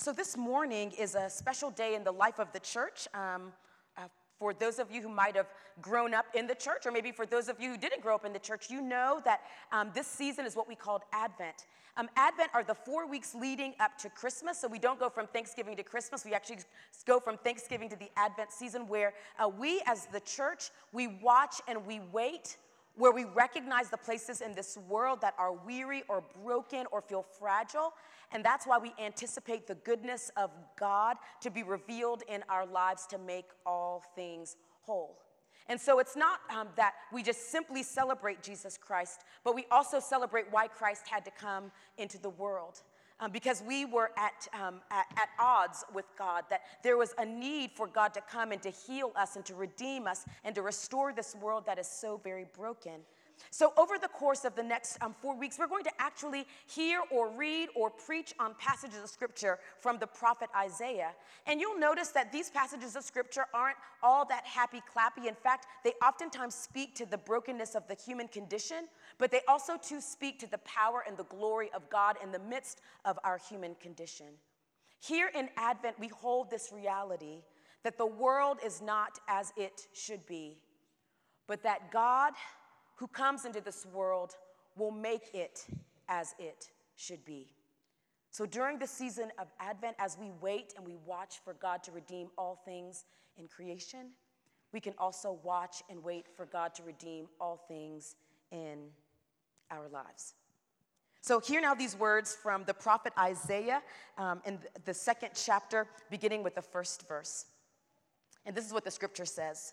So, this morning is a special day in the life of the church. Um, uh, for those of you who might have grown up in the church, or maybe for those of you who didn't grow up in the church, you know that um, this season is what we called Advent. Um, Advent are the four weeks leading up to Christmas. So we don't go from Thanksgiving to Christmas. We actually go from Thanksgiving to the Advent season where uh, we as the church, we watch and we wait where we recognize the places in this world that are weary or broken or feel fragile. And that's why we anticipate the goodness of God to be revealed in our lives to make all things whole. And so it's not um, that we just simply celebrate Jesus Christ, but we also celebrate why Christ had to come into the world. Um, because we were at, um, at, at, odds with God, that there was a need for God to come and to heal us and to redeem us and to restore this world that is so very broken. So, over the course of the next um, four weeks, we're going to actually hear or read or preach on passages of scripture from the prophet Isaiah. And you'll notice that these passages of scripture aren't all that happy clappy. In fact, they oftentimes speak to the brokenness of the human condition, but they also too speak to the power and the glory of God in the midst of our human condition. Here in Advent, we hold this reality that the world is not as it should be, but that God who comes into this world will make it as it should be. So during the season of Advent, as we wait and we watch for God to redeem all things in creation, we can also watch and wait for God to redeem all things in our lives. So, hear now these words from the prophet Isaiah um, in the second chapter, beginning with the first verse. And this is what the scripture says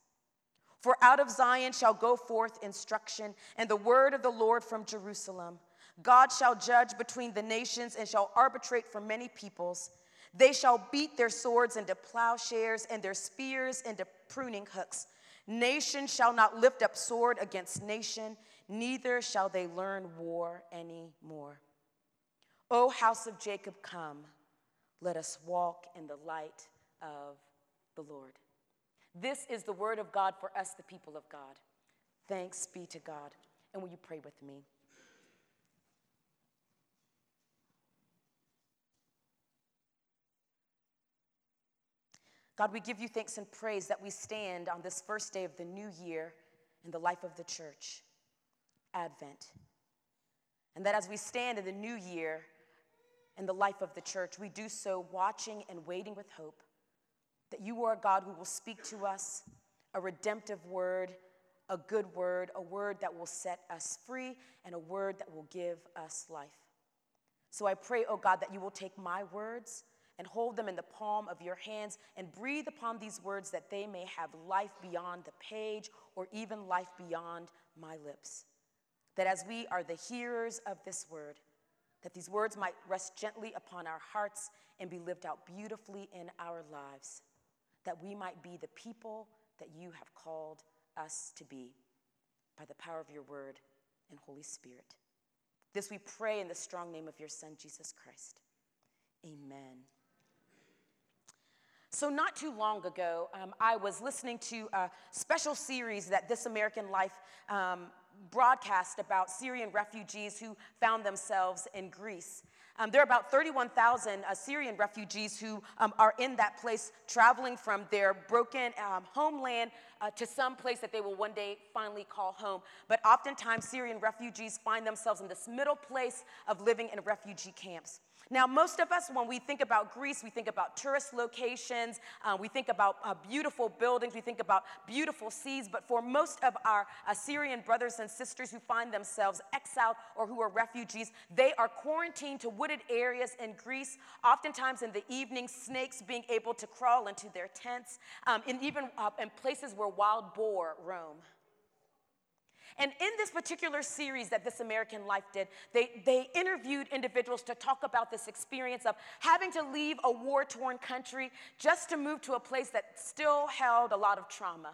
For out of Zion shall go forth instruction, and the word of the Lord from Jerusalem. God shall judge between the nations and shall arbitrate for many peoples. They shall beat their swords into plowshares and their spears into pruning hooks. Nation shall not lift up sword against nation, neither shall they learn war any more. O house of Jacob, come, let us walk in the light of the Lord. This is the word of God for us, the people of God. Thanks be to God. And will you pray with me? God, we give you thanks and praise that we stand on this first day of the new year in the life of the church, Advent. And that as we stand in the new year in the life of the church, we do so watching and waiting with hope that you are a God who will speak to us a redemptive word, a good word, a word that will set us free, and a word that will give us life. So I pray, oh God, that you will take my words and hold them in the palm of your hands and breathe upon these words that they may have life beyond the page or even life beyond my lips. That as we are the hearers of this word, that these words might rest gently upon our hearts and be lived out beautifully in our lives that we might be the people that you have called us to be by the power of your word and Holy Spirit. This we pray in the strong name of your Son, Jesus Christ. Amen. So, not too long ago, um, I was listening to a special series that This American Life um, broadcast about Syrian refugees who found themselves in Greece. Um, there are about 31,000 uh, Syrian refugees who um, are in that place, traveling from their broken um, homeland uh, to some place that they will one day finally call home. But oftentimes, Syrian refugees find themselves in this middle place of living in refugee camps. Now, most of us, when we think about Greece, we think about tourist locations, uh, we think about uh, beautiful buildings, we think about beautiful seas, but for most of our Assyrian brothers and sisters who find themselves exiled or who are refugees, they are quarantined to wooded areas in Greece, oftentimes in the evening, snakes being able to crawl into their tents, um, and even uh, in places where wild boar roam. And in this particular series that This American Life did, they, they interviewed individuals to talk about this experience of having to leave a war torn country just to move to a place that still held a lot of trauma.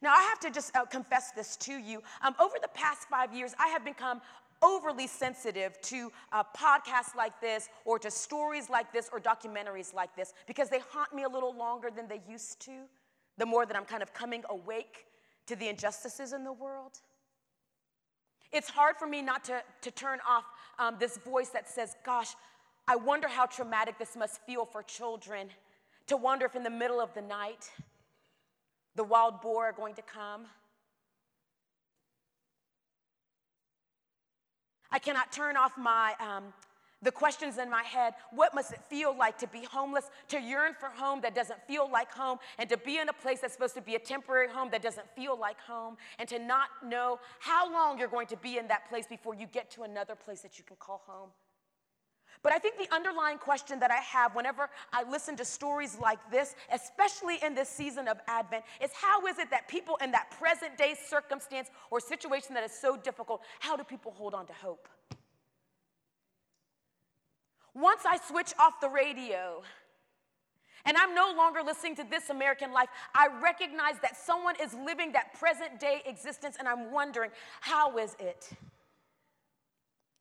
Now, I have to just uh, confess this to you. Um, over the past five years, I have become overly sensitive to uh, podcasts like this or to stories like this or documentaries like this because they haunt me a little longer than they used to, the more that I'm kind of coming awake to the injustices in the world. It's hard for me not to, to turn off um, this voice that says, Gosh, I wonder how traumatic this must feel for children to wonder if in the middle of the night the wild boar are going to come. I cannot turn off my um, the questions in my head what must it feel like to be homeless, to yearn for home that doesn't feel like home, and to be in a place that's supposed to be a temporary home that doesn't feel like home, and to not know how long you're going to be in that place before you get to another place that you can call home. But I think the underlying question that I have whenever I listen to stories like this, especially in this season of Advent, is how is it that people in that present day circumstance or situation that is so difficult, how do people hold on to hope? Once I switch off the radio and I'm no longer listening to This American Life, I recognize that someone is living that present day existence, and I'm wondering, how is it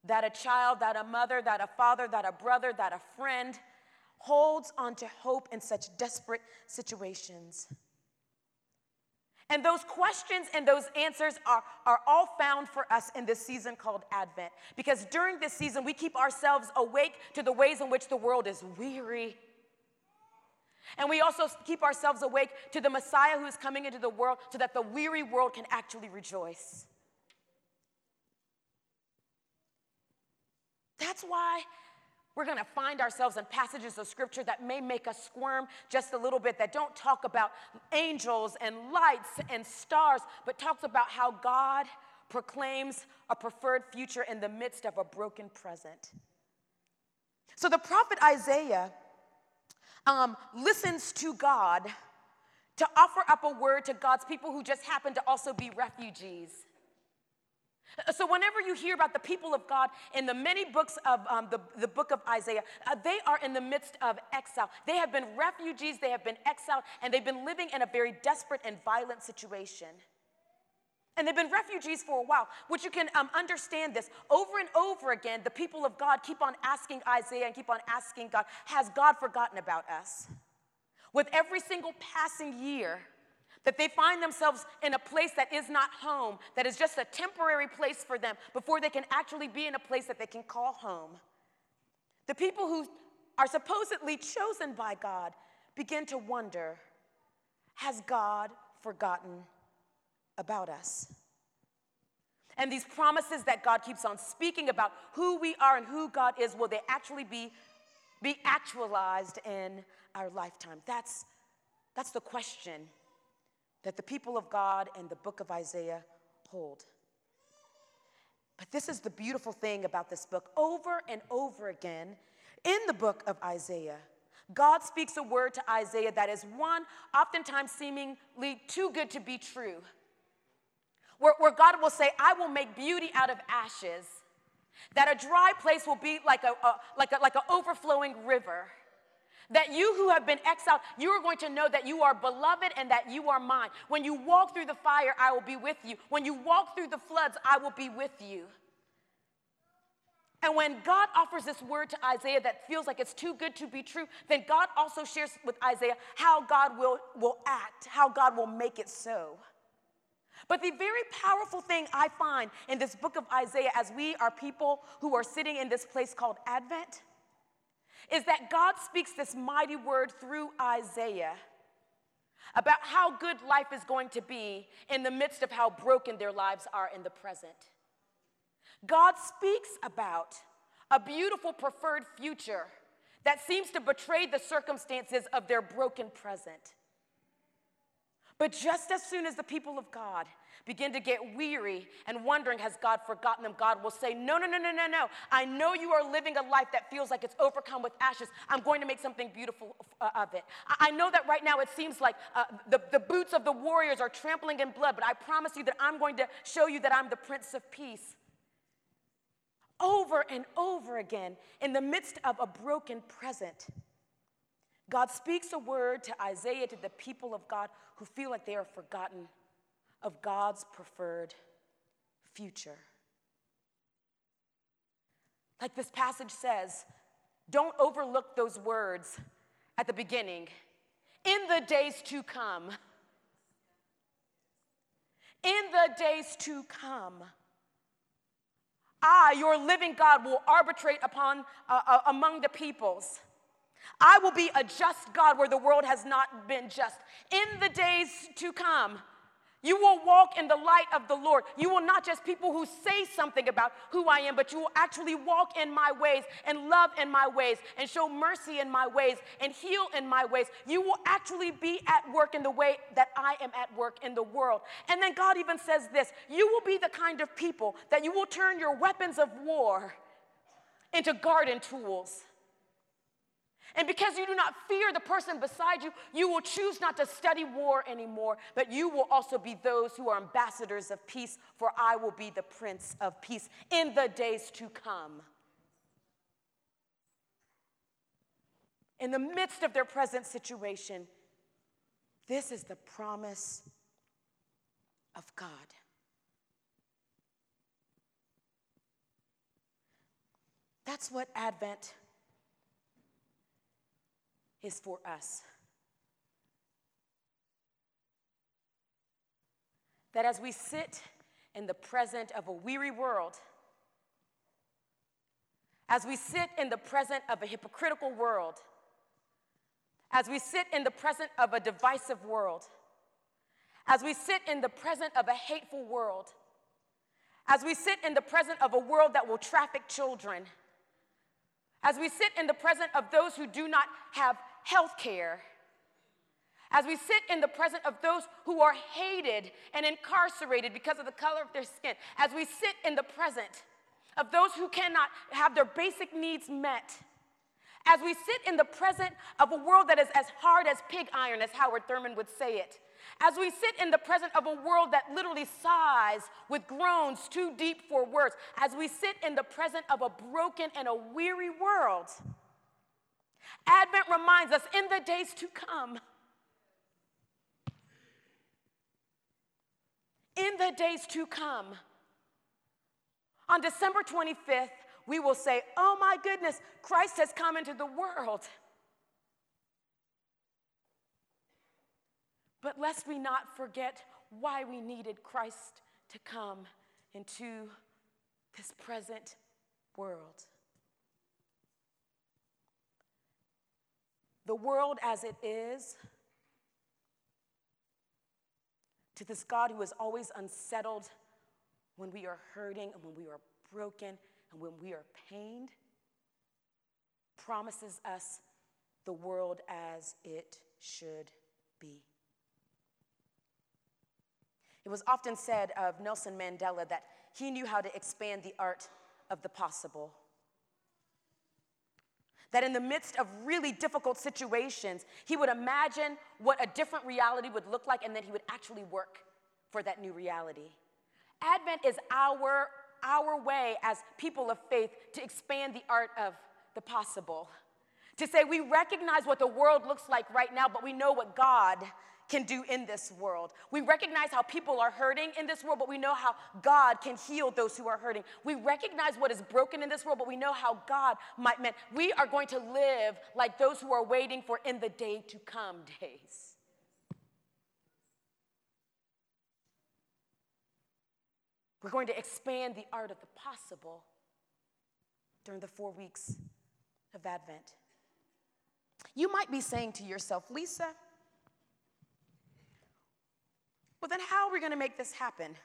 that a child, that a mother, that a father, that a brother, that a friend holds on to hope in such desperate situations? And those questions and those answers are, are all found for us in this season called Advent. Because during this season, we keep ourselves awake to the ways in which the world is weary. And we also keep ourselves awake to the Messiah who is coming into the world so that the weary world can actually rejoice. That's why we're going to find ourselves in passages of scripture that may make us squirm just a little bit, that don't talk about angels and lights and stars, but talks about how God proclaims a preferred future in the midst of a broken present. So the prophet Isaiah um, listens to God to offer up a word to God's people who just happen to also be refugees. So, whenever you hear about the people of God in the many books of um, the, the book of Isaiah, uh, they are in the midst of exile. They have been refugees, they have been exiled, and they've been living in a very desperate and violent situation. And they've been refugees for a while, which you can um, understand this. Over and over again, the people of God keep on asking Isaiah and keep on asking God, Has God forgotten about us? With every single passing year, that they find themselves in a place that is not home, that is just a temporary place for them before they can actually be in a place that they can call home. The people who are supposedly chosen by God begin to wonder Has God forgotten about us? And these promises that God keeps on speaking about who we are and who God is, will they actually be, be actualized in our lifetime? That's, that's the question that the people of God and the book of Isaiah hold. But this is the beautiful thing about this book. Over and over again in the book of Isaiah, God speaks a word to Isaiah that is one, oftentimes seemingly too good to be true. Where, where God will say, I will make beauty out of ashes, that a dry place will be like a, a like a, like an overflowing river that you who have been exiled, you are going to know that you are beloved and that you are mine. When you walk through the fire, I will be with you. When you walk through the floods, I will be with you. And when God offers this word to Isaiah that feels like it's too good to be true, then God also shares with Isaiah how God will, will act, how God will make it so. But the very powerful thing I find in this book of Isaiah, as we are people who are sitting in this place called Advent, is that God speaks this mighty word through Isaiah about how good life is going to be in the midst of how broken their lives are in the present. God speaks about a beautiful preferred future that seems to betray the circumstances of their broken present. But just as soon as the people of God begin to get weary and wondering, has God forgotten them? God will say, No, no, no, no, no, no. I know you are living a life that feels like it's overcome with ashes. I'm going to make something beautiful uh, of it. I know that right now it seems like uh, the, the boots of the warriors are trampling in blood, but I promise you that I'm going to show you that I'm the Prince of Peace. Over and over again, in the midst of a broken present, God speaks a word to Isaiah, to the people of God who feel like they are forgotten of God's preferred future. Like this passage says, don't overlook those words at the beginning. In the days to come. In the days to come. I, your living God, will arbitrate upon uh, uh, among the peoples. I will be a just God where the world has not been just. In the days to come, you will walk in the light of the Lord. You will not just people who say something about who I am, but you will actually walk in my ways and love in my ways and show mercy in my ways and heal in my ways. You will actually be at work in the way that I am at work in the world. And then God even says this you will be the kind of people that you will turn your weapons of war into garden tools. And because you do not fear the person beside you, you will choose not to study war anymore, but you will also be those who are ambassadors of peace, for I will be the Prince of Peace in the days to come. In the midst of their present situation, this is the promise of God. That's what Advent is for us. That as we sit in the present of a weary world, as we sit in the present of a hypocritical world, as we sit in the present of a divisive world, as we sit in the present of a hateful world, as we sit in the present of a world that will traffic children, as we sit in the present of those who do not have health care, as we sit in the presence of those who are hated and incarcerated because of the color of their skin, as we sit in the present of those who cannot have their basic needs met, as we sit in the present of a world that is as hard as pig iron, as Howard Thurman would say it, as we sit in the presence of a world that literally sighs with groans too deep for words, as we sit in the presence of a broken and a weary world, Advent reminds us in the days to come, in the days to come, on December 25th, we will say, Oh my goodness, Christ has come into the world. But lest we not forget why we needed Christ to come into this present world. The world as it is, to this God who is always unsettled when we are hurting and when we are broken and when we are pained, promises us the world as it should be. It was often said of Nelson Mandela that he knew how to expand the art of the possible that in the midst of really difficult situations, he would imagine what a different reality would look like and then he would actually work for that new reality. Advent is our, our way as people of faith to expand the art of the possible. To say we recognize what the world looks like right now, but we know what God can do in this world. We recognize how people are hurting in this world, but we know how God can heal those who are hurting. We recognize what is broken in this world, but we know how God might mend. We are going to live like those who are waiting for in the day to come days. We're going to expand the art of the possible during the four weeks of Advent. You might be saying to yourself, Lisa, well, then how are we going to make this happen?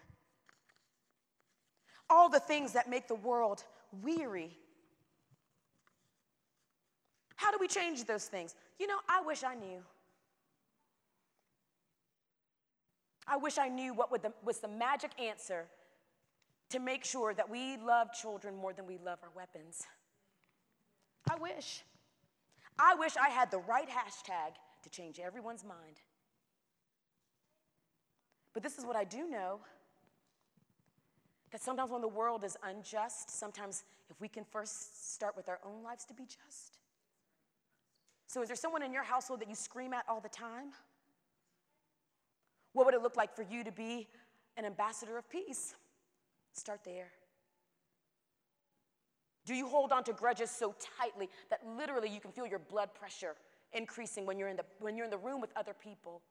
All the things that make the world weary. How do we change those things? You know, I wish I knew. I wish I knew what the, was the magic answer to make sure that we love children more than we love our weapons. I wish. I wish I had the right hashtag to change everyone's mind. But this is what I do know that sometimes when the world is unjust, sometimes if we can first start with our own lives to be just. So, is there someone in your household that you scream at all the time? What would it look like for you to be an ambassador of peace? Start there. Do you hold on to grudges so tightly that literally you can feel your blood pressure increasing when you're in the, when you're in the room with other people?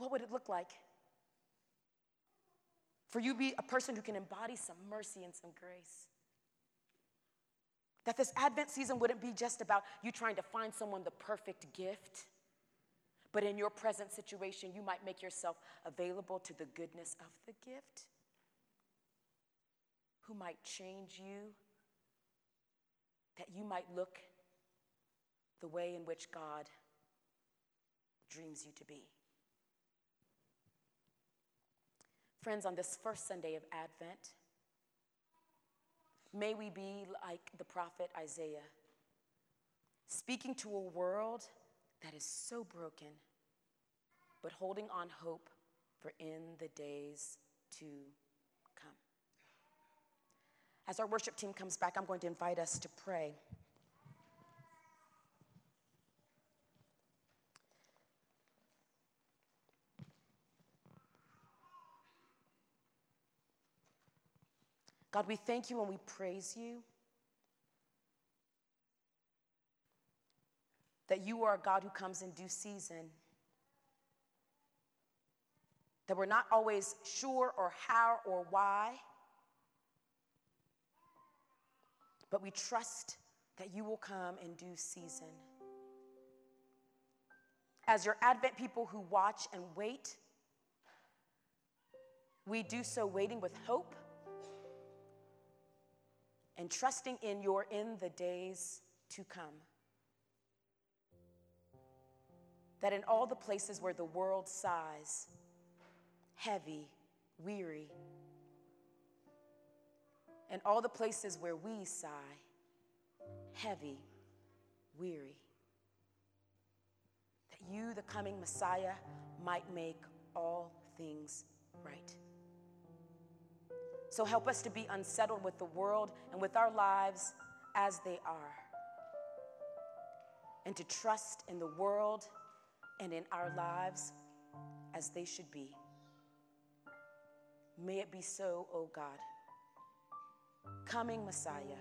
What would it look like? For you to be a person who can embody some mercy and some grace. That this Advent season wouldn't be just about you trying to find someone the perfect gift, but in your present situation, you might make yourself available to the goodness of the gift who might change you, that you might look the way in which God dreams you to be. Friends, on this first Sunday of Advent, may we be like the prophet Isaiah, speaking to a world that is so broken, but holding on hope for in the days to come. As our worship team comes back, I'm going to invite us to pray. God, we thank you and we praise you that you are a God who comes in due season. That we're not always sure or how or why, but we trust that you will come in due season. As your Advent people who watch and wait, we do so waiting with hope and trusting in your in the days to come. That in all the places where the world sighs, heavy, weary, and all the places where we sigh, heavy, weary, that you, the coming Messiah, might make all things right. So help us to be unsettled with the world and with our lives as they are. And to trust in the world and in our lives as they should be. May it be so, O oh God. Coming Messiah,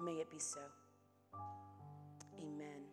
may it be so. Amen.